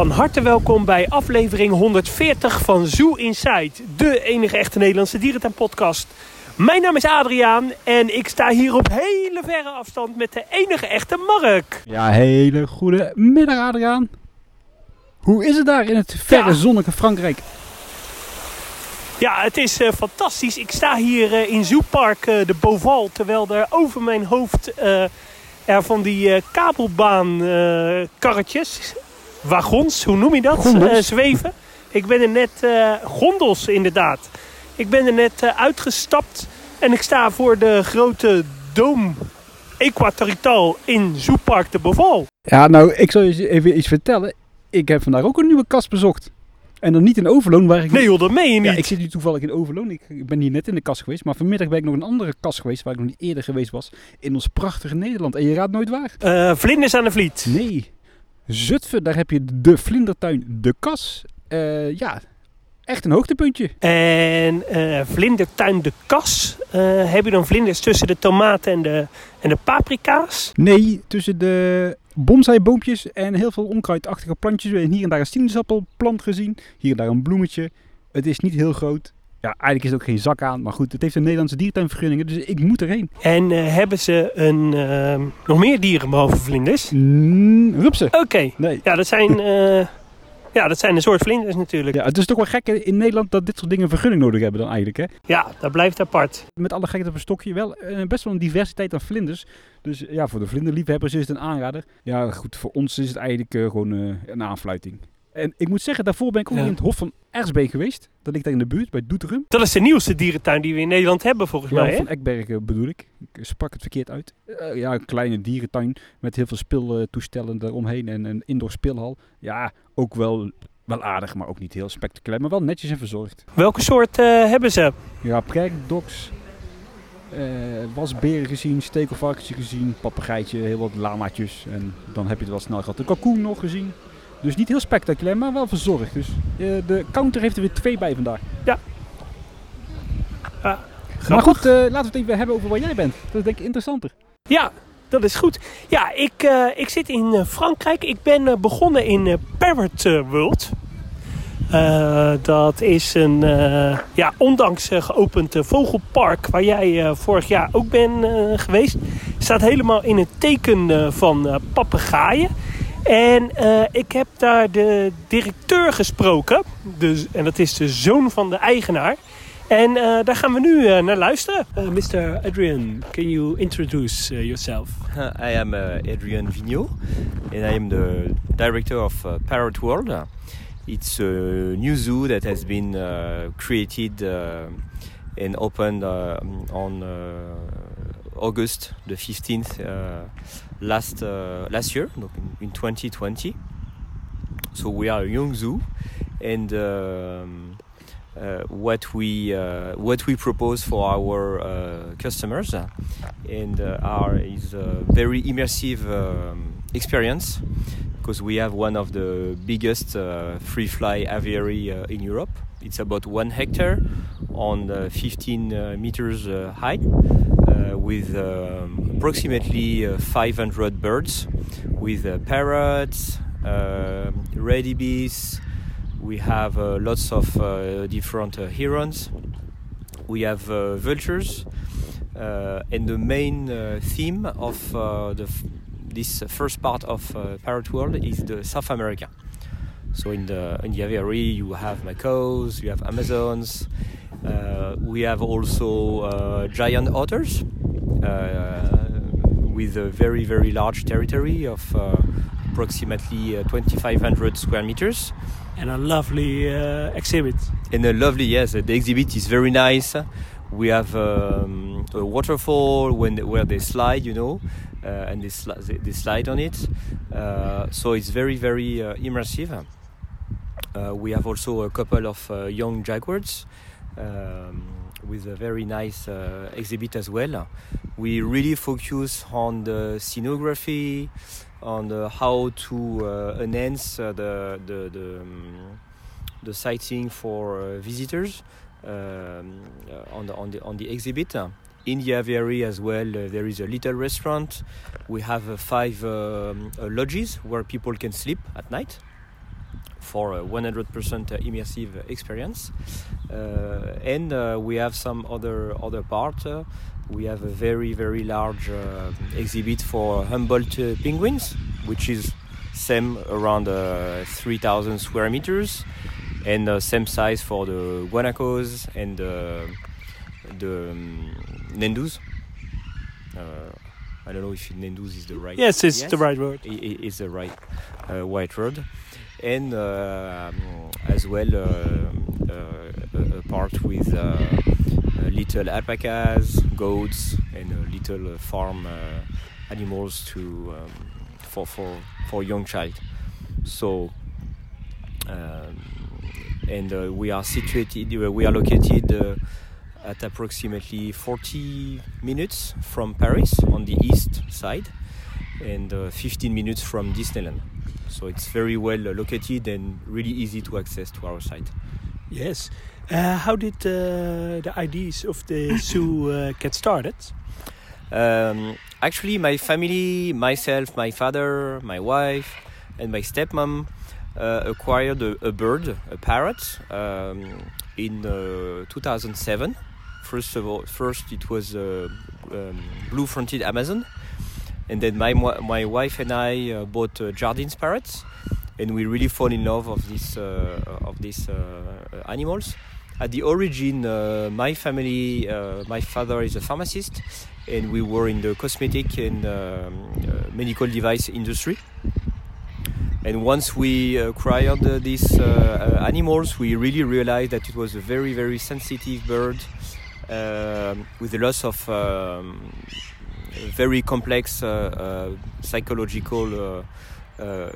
Van harte welkom bij aflevering 140 van Zoo Inside, de enige echte Nederlandse dierentuinpodcast. Mijn naam is Adriaan en ik sta hier op hele verre afstand met de enige echte Mark. Ja, hele goede middag Adriaan. Hoe is het daar in het verre Ja. zonnige Frankrijk? Ja, het is eh, fantastisch. Ik sta hier eh, in Zoopark eh, de Boval, terwijl er over mijn hoofd er van die kabelbaankarretjes, wagons, hoe noem je dat. Eh, zweven. Ik ben er net, eh, gondels inderdaad. Ik ben er net eh, uitgestapt en ik sta voor de grote Dome Equatorital in Zoopark de Boval. Ja, nou, ik zal je even iets vertellen. Ik heb vandaag ook een nieuwe kast bezocht. En dan niet in Overloon, waar ik... Nee joh, dat meen je niet. Ja, ik zit nu toevallig in Overloon. Ik, ben hier net in de kast geweest. Maar vanmiddag ben ik nog in een andere kast geweest, waar ik nog niet eerder geweest was. In ons prachtige Nederland. En je raadt nooit waar. Eh, vlinders aan de Vliet. Nee. Zutphen, daar heb je de vlindertuin De Kas. Eh, ja, echt een hoogtepuntje. En eh, vlindertuin de kas. Eh, heb je dan vlinders tussen de tomaten en de, en de paprika's? Nee, tussen de bonsaiboompjes en heel veel onkruidachtige plantjes. Hier en daar een sinaasappelplant gezien. Hier en daar een bloemetje. Het is niet heel groot. Ja, eigenlijk is er ook geen zak aan. Maar goed, het heeft een Nederlandse diertuinvergunningen. Dus ik moet erheen. En eh, hebben ze een, eh, nog meer dieren behalve vlinders? Mm, rupsen. Oké. Nee. Ja, dat zijn, eh, ja, dat zijn een soort vlinders natuurlijk. Ja, het is toch wel gek in Nederland dat dit soort dingen een vergunning nodig hebben dan eigenlijk. Hè? Ja, dat blijft apart. Met alle gekheid op een stokje wel eh, best wel een diversiteit aan vlinders. Dus ja, voor de vlinderliefhebbers is het een aanrader. Ja, goed, voor ons is het eigenlijk gewoon een aanfluiting. En ik moet zeggen, daarvoor ben ik ook Ja. in het Hof van Ersbeek geweest. Dat ligt daar in de buurt, bij Doetinchem. Dat is de nieuwste dierentuin die we in Nederland hebben volgens Ja, mij. Hè? van Ekbergen bedoel ik. Ik sprak het verkeerd uit. Eh, ja, een kleine dierentuin met heel veel speeltoestellen eromheen en een indoor speelhal. Ja, ook wel, wel aardig, maar ook niet heel spectaculair. Maar wel netjes en verzorgd. Welke soort eh, hebben ze? Ja, praktdogs, eh wasberen gezien, stekelvarkentje gezien, papegaaitje, heel wat lamaatjes. En dan heb je het wel snel gehad. Een kalkoen nog gezien. Dus niet heel spectaculair, maar wel verzorgd. Dus eh, de counter heeft er weer twee bij vandaag. Maar Grappig. goed, eh, laten we het even hebben over waar jij bent. Dat is denk ik interessanter. Ja, dat is goed. Ja, ik, eh, ik zit in Frankrijk. Ik ben begonnen in Parrot World. Dat is een ja, ondanks geopend vogelpark waar jij vorig jaar ook bent geweest. Staat helemaal in het teken van papegaaien. En eh, ik heb daar de directeur gesproken. Dus, en dat is de zoon van de eigenaar. En eh, daar gaan we nu eh, naar luisteren. Mr. Adrian, can you introduce uh, yourself? I am uh, Adrian Vigneault and I am the director of uh, Parrot World. It's a new zoo that has been uh, created uh, and opened uh, on uh, August the 15th uh, last, uh, last year, in, in 2020. So we are a young zoo and um, uh, what we uh, what we propose for our uh, customers uh, and are is a very immersive um, experience because we have one of the biggest free fly aviary in Europe. It's about one hectare on uh, 15 uh, meters uh, with um, approximately uh, 500 birds with uh, parrots, uh, red bees. We have uh, lots of uh, different uh, herons. We have uh, vultures, uh, and the main uh, theme of uh, f- this first part of uh, Parrot World is the South America. So in the in the aviary you have macaws, you have Amazons. Uh, we have also uh, giant otters uh, with a very very large territory of uh, approximately uh, 2,500 square meters. And a lovely uh, exhibit. And a lovely, yes, the exhibit is very nice. We have um, a waterfall when where they slide, you know, uh, and they, sli- they, slide on it. Uh, so it's very, very uh, immersive. Uh, we have also a couple of uh, young jaguars um, with a very nice uh, exhibit as well. We really focus on the scenography, on the how to uh, enhance uh, the the the, um, the sighting for uh, visitors um, uh, on the on the on the exhibit. In the aviary as well, uh, there is a little restaurant. We have five um, lodges where people can sleep at night. For a 100% immersive experience. Uh, and uh, we have some other other part. Uh, we have a very very large uh, exhibit for Humboldt uh, penguins, which is same around uh, 3,000 square meters, and uh, same size for the guanacos and uh, the um, nendus. Uh, I don't know if nendus is the right. Yes, it's the right word. i- i- the right uh, white road, and uh, um, as well uh, uh, a- part with little alpacas, goats, and little farm animals to um, for for for young child. So. Um, and we are situated. We are located at approximately 40 minutes from Paris on the east side and uh, 15 minutes from Disneyland. So it's very well located and really easy to access to our site. Yes. Uh, how did uh, the ideas of the zoo uh, get started? Um, actually, my family, myself, my father, my wife, and my stepmom uh, acquired a, a bird, a parrot, um, in uh, 2007. First of all, first it was uh, um, blue-fronted Amazon, and then my my wife and I uh, bought uh, Jardins parrots, and we really fall in love of this uh, of these uh, animals. At the origin, uh, my family, my father is a pharmacist, and we were in the cosmetic and um, medical device industry. And once we acquired these animals, we really realized that it was a very, very sensitive bird um with a lot of um, very complex uh, uh, psychological uh, uh, uh,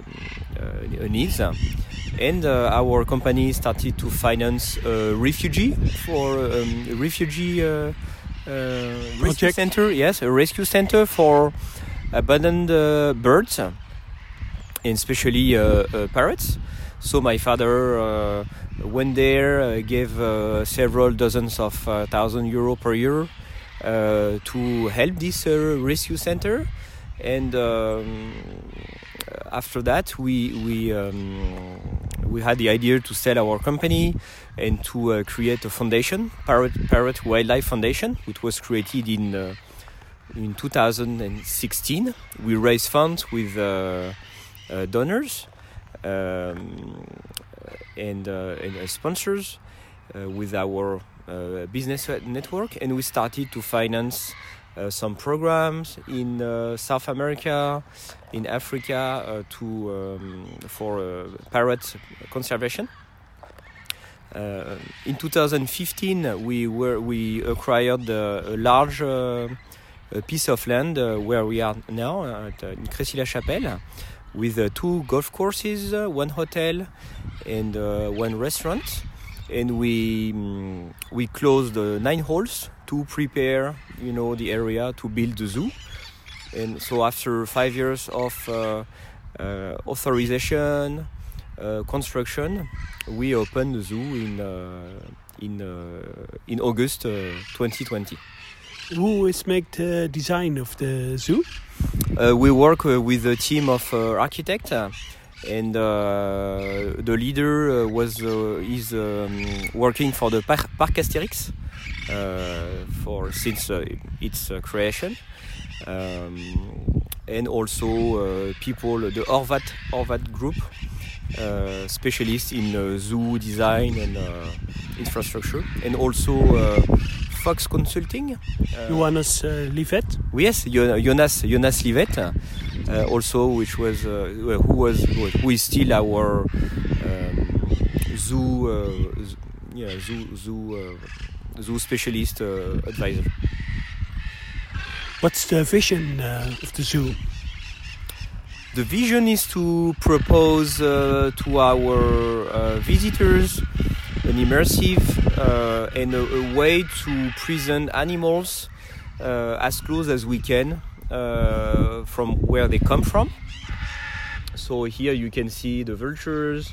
needs. And uh, our company started to finance a refugee for um, a refugee uh, uh, rescue center. Yes, a rescue center for abandoned uh, birds, and especially uh, uh, parrots. So my father uh, went there, uh, gave uh, several dozens of thousand euro per year to help this uh, rescue center, and um, after that we we um, we had the idea to sell our company and to uh, create a foundation, Parrot Parrot Wildlife Foundation, which was created in. Uh, in 2016, we raised funds with uh, uh, donors um, and, uh, and uh, sponsors uh, with our uh, business network, and we started to finance uh, some programs in uh, South America, in Africa, uh, to um, for uh, parrot conservation. Uh, in 2015, we were we acquired uh, a large uh, piece of land uh, where we are now uh, at, uh, in Crécy-la-Chapelle, with uh, two golf courses, uh, one hotel, and uh, one restaurant. And we mm, we closed uh, nine holes to prepare, you know, the area to build the zoo. And so after five years of uh, uh, authorization, uh, construction, we opened the zoo in uh, in uh, in August uh, 2020. Who is make the design of the zoo? Uh, we work with a team of uh, architects, and uh, the leader uh, was uh, is um, working for the Par- Parc Astérix for since its creation, um, and also people the Orvat Orvat group. Uh, specialists in uh, zoo design and uh, infrastructure, and also uh, Fox Consulting. Johannes Livet. Yes, Jonas Jonas Livet, uh, also which was uh, who was who is still our um, zoo, uh, yeah zoo zoo uh, zoo specialist uh, advisor. What's the vision uh, of the zoo? The vision is to propose uh, to our uh, visitors an immersive uh, and a, a way to present animals uh, as close as we can uh, from where they come from. So here you can see the vultures,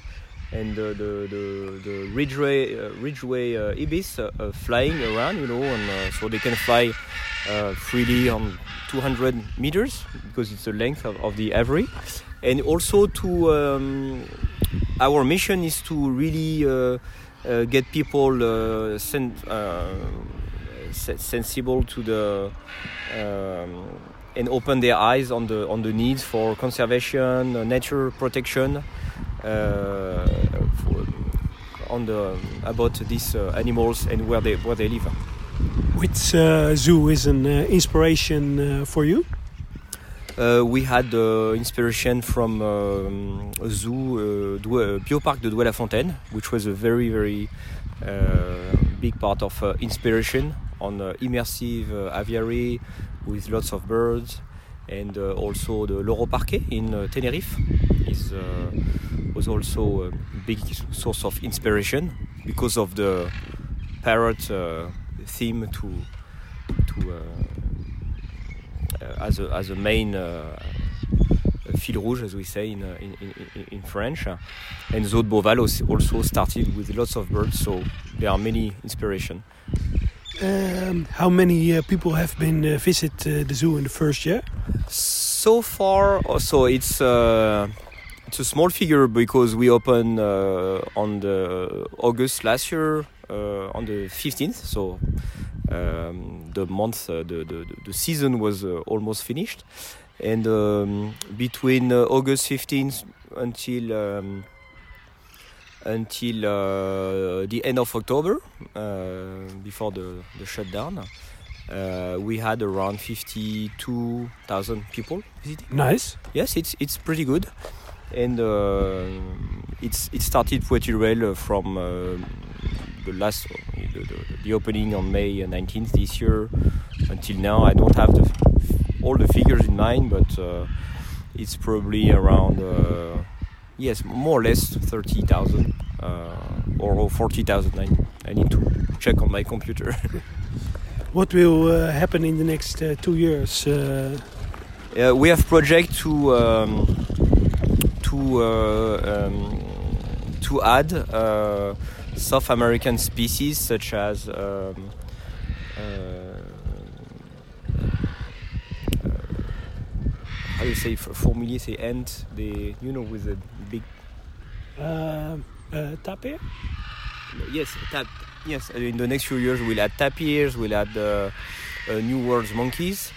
and the the the, the ridgeway uh, ridgeway ibis flying around, you know, and so they can fly uh, freely on 200 meters because it's the length of, of the Avery, and also to um, our mission is to really uh, uh, get people uh, sen- uh, se- sensible to the um, and open their eyes on the on the needs for conservation, uh, nature protection, for, on the about these animals and where they where they live. Which uh, zoo is an uh, inspiration uh, for you? Uh, we had uh, inspiration from um, a zoo, uh, Bioparc de Douai-la-Fontaine, which was a very, very big part of inspiration on immersive aviary with lots of birds, and also the Loro Parque in Tenerife is was also a big source of inspiration because of the parrot theme to to. Uh, uh, as a as a main uh, fil rouge, as we say in uh, in, in, in French. And Beauval als- also started with lots of birds, so there are many inspiration. Um, how many uh, people have been uh, visit uh, the zoo in the first year? So far, so it's uh, it's a small figure because we opened uh, on the August last year on the 15th. So um, the month, uh, the, the the season was uh, almost finished, and um, between uh, August 15th until um, until uh, the end of October, uh, before the, the shutdown, uh, we had around 52,000 people visiting. Nice. Yes, it's it's pretty good, and uh, it's it started pretty well uh, from uh, the last the, the, the opening on May 19th this year until now. I don't have the, all the figures in mind, but uh, it's probably around uh, yes, more or less 30,000 uh, or 40,000. I, I need to check on my computer. What will uh, happen in the next uh, two years? Uh, Uh, we have project to um, to uh, um, to add uh, South American species such as um, uh, how do you say for say ant the you know with the big uh, uh, tapir? yes tap yes uh, in the next few years we'll add tapirs we'll add uh, uh, new world's monkeys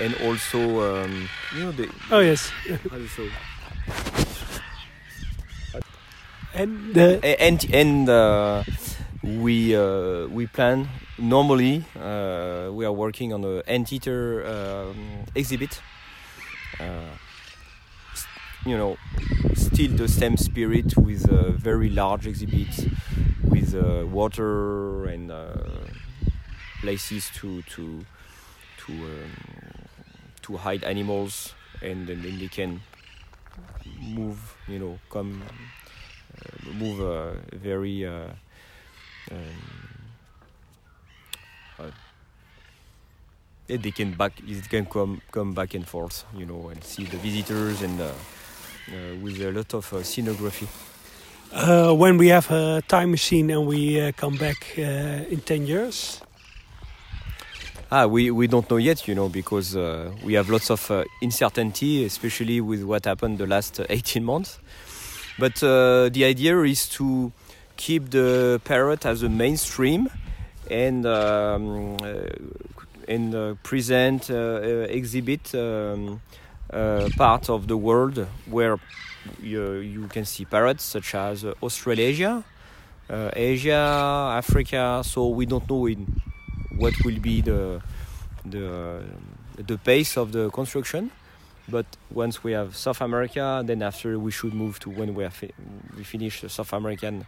and also um, you know the Oh yes. how do you say And and and uh, we uh, we plan normally uh, we are working on an anteater um, exhibit. Uh, you know still the same spirit with a very large exhibit with uh, water and uh, places to to to um, to hide animals. And then, they can move you know come move uh, very uh, um, uh, they can back it can come come back and forth you know and see the visitors and uh, uh, with a lot of uh, scenography uh, when we have a time machine and we uh, come back uh, in ten years. Ah, we, we don't know yet, you know, because uh, we have lots of uh, uncertainty, especially with what happened the last uh, 18 months. But uh, the idea is to keep the parrot as a mainstream and um, uh, and uh, present, exhibit um, part of the world where you, you can see parrots such as Australasia, uh, Asia, Africa. So we don't know in what will be the the the pace of the construction. But once we have South America, then after we should move to when we fi- we finish the South American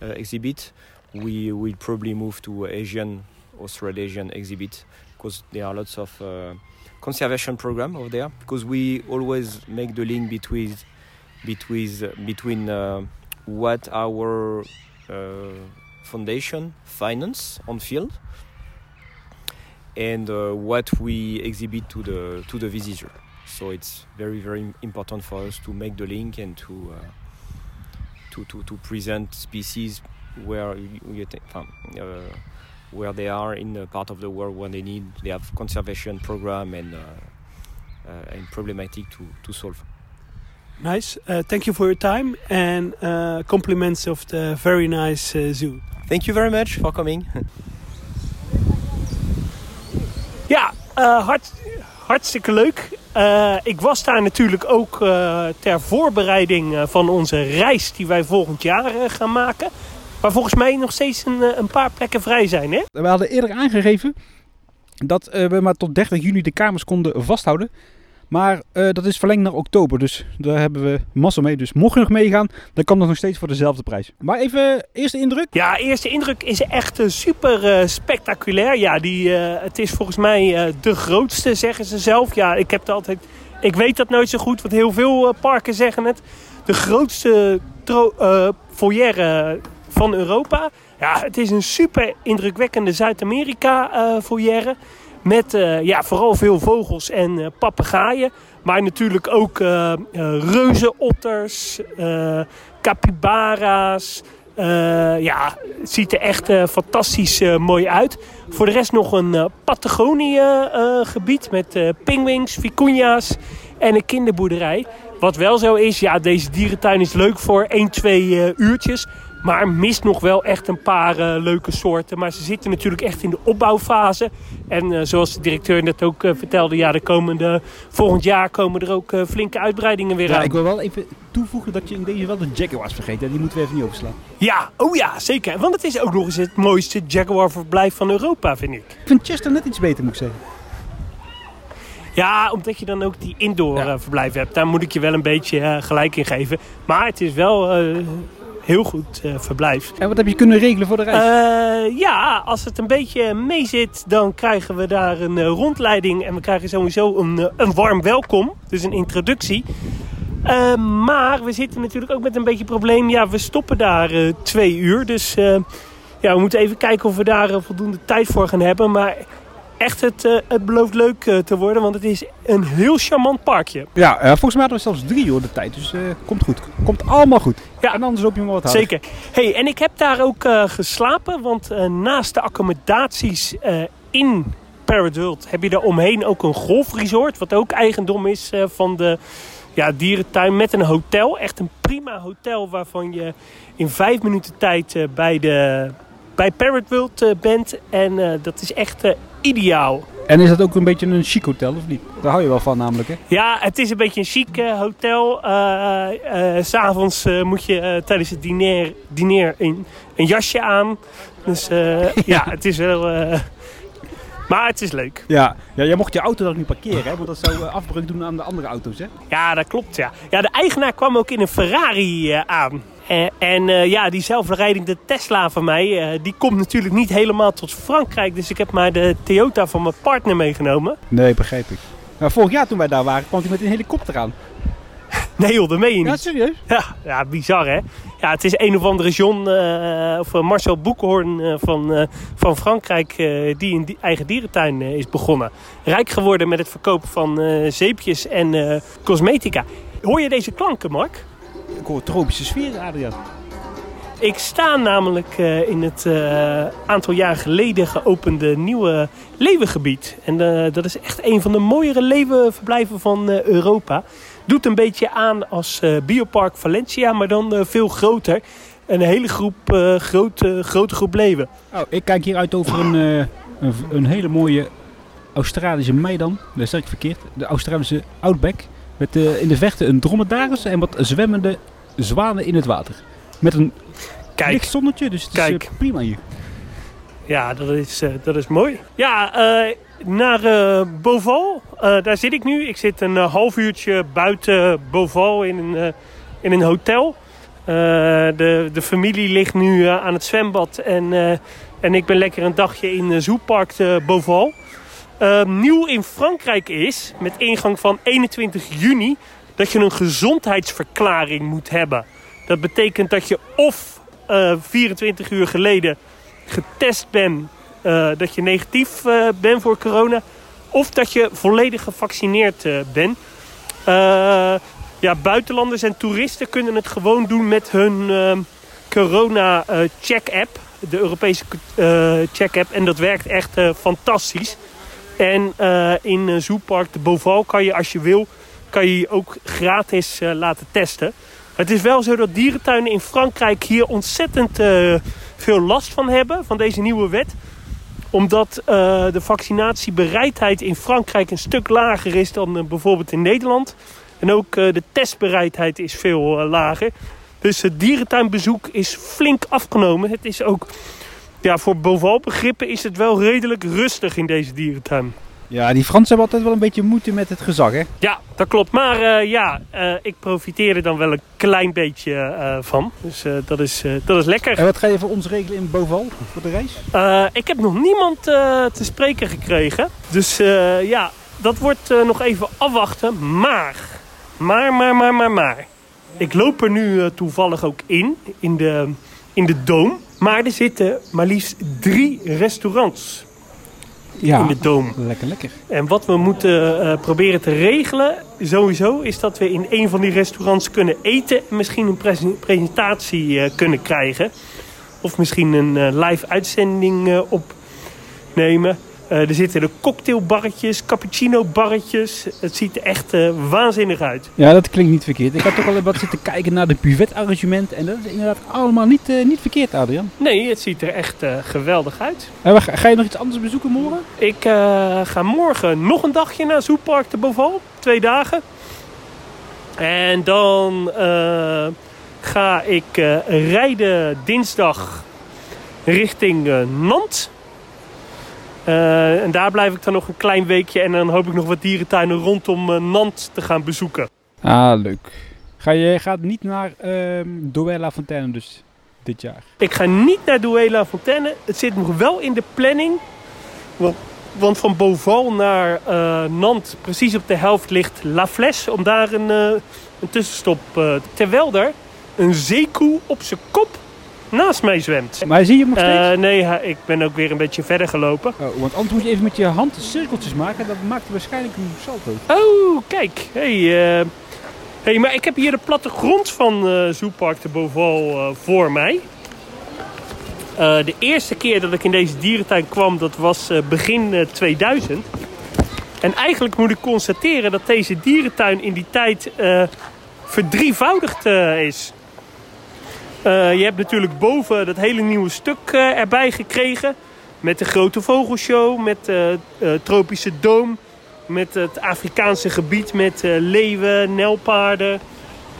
uh, exhibit, we will probably move to Asian, Australasian exhibit because there are lots of uh, conservation program over there. Because we always make the link between between between uh, what our uh, foundation finance on field and uh, what we exhibit to the to the visitor. So it's very very important for us to make the link and to uh, to, to, to present species where you, um, uh, where they are in a part of the world where they need they have conservation program and uh, uh, and problematic to, to solve. Nice. Uh, thank you for your time and uh, compliments of the very nice uh, zoo. Thank you very much for coming. Ja, uh, hart, hartstikke leuk. Uh, ik was daar natuurlijk ook uh, ter voorbereiding van onze reis die wij volgend jaar gaan maken. Waar volgens mij nog steeds een, een, paar plekken vrij zijn. Hè? We hadden eerder aangegeven dat we maar tot 30 juni de kamers konden vasthouden. Maar uh, dat is verlengd naar oktober, dus daar hebben we massa mee. Dus mocht je nog meegaan, dan kan dat nog steeds voor dezelfde prijs. Maar even eerste indruk? Ja, eerste indruk is echt uh, super uh, spectaculair. Ja, die, het is volgens mij de grootste, zeggen ze zelf. Ja, ik heb het altijd... Ik weet dat nooit zo goed, want heel veel parken zeggen het. De grootste foyer van Europa. Ja, het is een super indrukwekkende Zuid-Amerika foyer. Met uh, ja, vooral veel vogels en uh, papegaaien. Maar natuurlijk ook uh, reuzenotters, capybara's. ja, het ziet er echt fantastisch mooi uit. Voor de rest nog een Patagonië-gebied met pinguïns, vicuña's en een kinderboerderij. Wat wel zo is, ja, deze dierentuin is leuk voor 1, 2 uurtjes. Maar mist nog wel echt een paar uh, leuke soorten. Maar ze zitten natuurlijk echt in de opbouwfase. En uh, zoals de directeur net ook uh, vertelde, ja, de komende, volgend jaar komen er ook flinke uitbreidingen weer ja, aan. Ik wil wel even toevoegen dat je in deze wel de Jaguars vergeten. Die moeten we even niet overslaan. Ja, oh ja, zeker. Want het is ook nog eens het mooiste Jaguar-verblijf van Europa, vind ik. Ik vind Chester net iets beter, moet ik zeggen. Ja, omdat je dan ook die indoor ja. verblijf hebt. Daar moet ik je wel een beetje gelijk in geven. Maar het is wel heel goed uh, verblijf. En wat heb je kunnen regelen voor de reis? Uh, ja, als het een beetje mee zit, dan krijgen we daar een uh, rondleiding. En we krijgen sowieso een, een warm welkom. Dus een introductie. maar we zitten natuurlijk ook met een beetje probleem. Ja, we stoppen daar twee uur. Dus ja, we moeten even kijken of we daar voldoende tijd voor gaan hebben. Maar echt, het, uh, het belooft leuk uh, te worden, want het is een heel charmant parkje. Ja, uh, volgens mij hadden we zelfs drie uur de tijd, dus komt goed. Komt allemaal goed. Ja, en anders op je maar wat Zeker. Hey, en ik heb daar ook geslapen, want naast de accommodaties in Parrot World heb je daar omheen ook een golfresort, wat ook eigendom is van de ja, dierentuin met een hotel. Echt een prima hotel waarvan je in vijf minuten tijd bij de bij Parrot World bent. En dat is echt ideaal. En is dat ook een beetje een chic hotel of niet? Daar hou je wel van namelijk hè? Ja, het is een beetje een chic uh, hotel. Uh, uh, S'avonds moet je tijdens het diner, diner een, een jasje aan. Dus ja, het is wel... maar het is leuk. Ja. ja, jij mocht je auto dan niet parkeren, hè? Want dat zou afbreuk doen aan de andere auto's, hè? Ja, dat klopt, ja. Ja, de eigenaar kwam ook in een Ferrari aan. En, en uh, ja, die zelfrijdende Tesla van mij, uh, die komt natuurlijk niet helemaal tot Frankrijk. Dus ik heb maar de Toyota van mijn partner meegenomen. Nee, begreep ik. Nou, vorig jaar toen wij daar waren, kwam hij met een helikopter aan. Nee joh, dat meen je niet. Ja, serieus? Ja, ja bizar hè. Ja, het is een of andere John, of Marcel Boekhoorn van, van Frankrijk, die een eigen dierentuin is begonnen. Rijk geworden met het verkopen van zeepjes en cosmetica. Hoor je deze klanken, Mark? Ik hoor tropische sfeer, Adriaan. Ik sta namelijk uh, in het uh, aantal jaar geleden geopende nieuwe levengebied. En uh, dat is echt een van de mooiere levenverblijven van Europa. Doet een beetje aan als Biopark Valencia, maar dan veel groter. Een hele groep, grote, grote groep leeuwen. Oh, ik kijk hier uit over een, een, een, hele mooie Australische meidam. Daar zeg ik verkeerd. De Australische Outback. Met in de vechten een dromedaris en wat zwemmende zwanen in het water. Met een Kijk. licht zonnetje, dus het Kijk. is uh, prima hier. Ja, dat is, uh, dat is mooi. Ja, uh, naar Boval. daar zit ik nu. Ik zit een half uurtje buiten Boval in een, in een hotel. de, de familie ligt nu aan het zwembad. En, en ik ben lekker een dagje in Zoepark Boval. nieuw in Frankrijk is, met ingang van 21 juni dat je een gezondheidsverklaring moet hebben. Dat betekent dat je of uh, 24 uur geleden getest bent, uh, dat je negatief uh, bent voor corona, of dat je volledig gevaccineerd bent. ja, buitenlanders en toeristen kunnen het gewoon doen met hun ehm, corona eh, check-app. De Europese eh, check-app. En dat werkt echt eh, fantastisch. En eh, in eh, Zoopark de Beauval kan je als je wil, kan je ook gratis eh, laten testen. Het is wel zo dat dierentuinen in Frankrijk hier ontzettend eh, veel last van hebben, van deze nieuwe wet omdat eh, de vaccinatiebereidheid in Frankrijk een stuk lager is dan bijvoorbeeld in Nederland. En ook de testbereidheid is veel lager. Dus het dierentuinbezoek is flink afgenomen. Het is ook, ja, voor Beauval begrippen is het wel redelijk rustig in deze dierentuin. Ja, die Fransen hebben altijd wel een beetje moeite met het gezag, hè? Ja, dat klopt. Maar eh, ja, eh, ik profiteer er dan wel een klein beetje eh, van. Dus dat, is, dat is lekker. En wat ga je voor ons regelen in Boval voor de reis? Ik heb nog niemand te spreken gekregen. Dus ja, dat wordt nog even afwachten. Maar, maar, maar, maar, maar, maar. Ik loop er nu toevallig ook in, in de, in de Doom. Maar er zitten maar liefst drie restaurants Ja, in de Doom. lekker, lekker. En wat we moeten eh, proberen te regelen, sowieso, is dat we in een van die restaurants kunnen eten. En misschien een presen- presentatie eh, kunnen krijgen. Of misschien een eh, live uitzending opnemen. Eh, er zitten de cocktailbarretjes, cappuccino barretjes. Het ziet er echt eh, waanzinnig uit. Ja, dat klinkt niet verkeerd. Ik had ook al wat zitten kijken naar de buvetarrangement. En dat is inderdaad allemaal niet, eh, niet verkeerd, Adrian. Nee, het ziet er echt geweldig uit. Ga, ga je nog iets anders bezoeken morgen? Ik ga morgen nog een dagje naar Zoopark de Beauval. Twee dagen. En dan ga ik rijden dinsdag richting eh, Eh, en daar blijf ik dan nog een klein weekje. En dan hoop ik nog wat dierentuinen rondom eh, Nantes te gaan bezoeken. Ah, leuk. Ga je gaat niet naar ehm Douella Fontaine dus dit jaar? Ik ga niet naar Duela Fontaine. Het zit nog wel in de planning. Want, want van Beauval naar eh, Nantes, precies op de helft, ligt La Flèche. Om daar een, een tussenstop uh, terwijl er een zeekoe op zijn kop naast mij zwemt. Maar zie je hem nog steeds? Eh, nee, ha- ik ben ook weer een beetje verder gelopen. Oh, want anders moet je even met je hand cirkeltjes maken. Dat maakt waarschijnlijk een salto. Oh, kijk. Hey, eh, hey, maar ik heb hier de plattegrond van eh Zoopark de Beauval voor mij. De eerste keer dat ik in deze dierentuin kwam, dat was begin eh, 2000. En eigenlijk moet ik constateren dat deze dierentuin in die tijd verdrievoudigd is. Eh, je hebt natuurlijk boven dat hele nieuwe stuk eh, erbij gekregen. Met de grote vogelshow, met de tropische doom. Met het Afrikaanse gebied met eh, leeuwen, nelpaarden,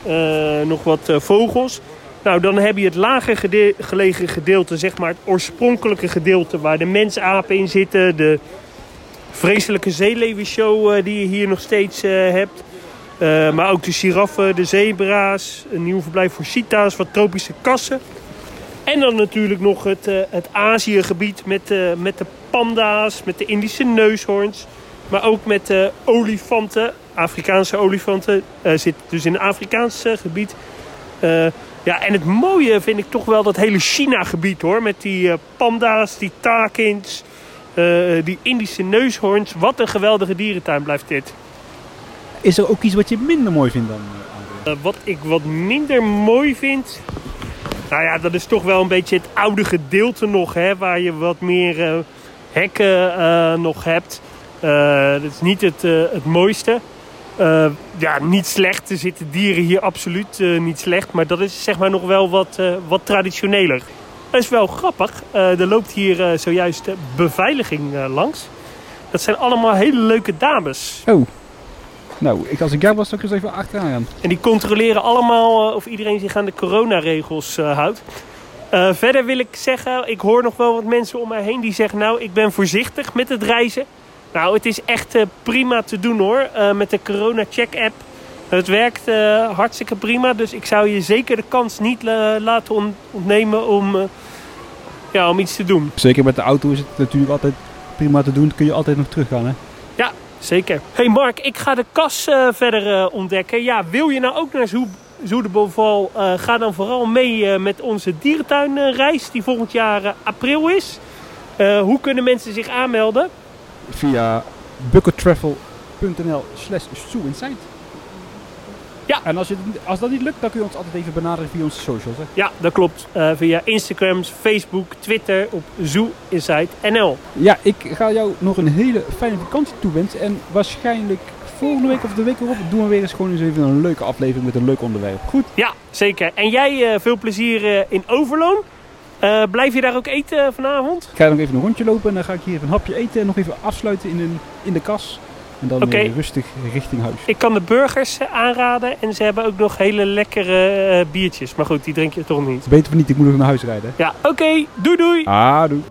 eh, nog wat eh, vogels. Nou, dan heb je het lager gelegen gedeelte, zeg maar het oorspronkelijke gedeelte waar de mensapen in zitten. De vreselijke zeeleeuwenshow eh, die je hier nog steeds eh, hebt. Eh, maar ook de giraffen, de zebra's, een nieuw verblijf voor cheetahs, wat tropische kassen. En dan natuurlijk nog het, eh, het Aziëgebied met, eh, met de panda's, met de Indische neushoorns. Maar ook met de olifanten, Afrikaanse olifanten. zit dus in het Afrikaanse gebied. Ja, en het mooie vind ik toch wel dat hele China-gebied hoor. Met die panda's, die takins, die Indische neushoorns. Wat een geweldige dierentuin blijft dit. Is er ook iets wat je minder mooi vindt dan eh? Eh, wat ik wat minder mooi vind. Nou ja, dat is toch wel een beetje het oude gedeelte nog, hè, waar je wat meer eh, hekken eh, nog hebt. Eh, dat is niet het, eh, het mooiste. Eh, ja, niet slecht. Er zitten dieren hier absoluut eh, niet slecht. Maar dat is zeg maar nog wel wat, eh, wat traditioneler. Dat is wel grappig. Eh, er loopt hier zojuist beveiliging eh, langs. Dat zijn allemaal hele leuke dames. Oh. Nou, ik, als ik jou was, zou ik eens even achteraan gaan. En die controleren allemaal eh, of iedereen zich aan de coronaregels eh, houdt. Eh, verder wil ik zeggen, ik hoor nog wel wat mensen om mij heen die zeggen... nou, ik ben voorzichtig met het reizen. Nou, het is echt prima te doen hoor, met de Corona Check app. Het werkt hartstikke prima, dus ik zou je zeker de kans niet laten on- ontnemen om, ja, om iets te doen. Zeker met de auto is het natuurlijk altijd prima te doen. Kun je altijd nog teruggaan, hè? Ja, zeker. Hey Mark, ik ga de kas eh, verder eh, ontdekken. Ja, wil je nou ook naar Beauval? eh, ga dan vooral mee met onze dierentuinreis die volgend jaar april is. Hoe kunnen mensen zich aanmelden? Via buckettravel.nl slash. Ja. En als, je, als dat niet lukt, dan kun je ons altijd even benaderen via onze socials. Hè? Ja, dat klopt. Eh, via Instagram, Facebook, Twitter op Zoo Inside NL. Ja, ik ga jou nog een hele fijne vakantie toewensen. En waarschijnlijk volgende week of de week erop doen we weer eens gewoon eens even een leuke aflevering met een leuk onderwerp. Goed? Ja, zeker. En jij eh, veel plezier eh, in Overloon. Blijf je daar ook eten vanavond? Ik ga nog even een rondje lopen en dan ga ik hier even een hapje eten en nog even afsluiten in, een, in de kas. En dan weer rustig richting huis. Ik kan de burgers eh, aanraden en ze hebben ook nog hele lekkere eh, biertjes. Maar goed, die drink je toch niet. Beter of niet, ik moet nog naar huis rijden. Ja, oké. Doei doei. Ah, doei.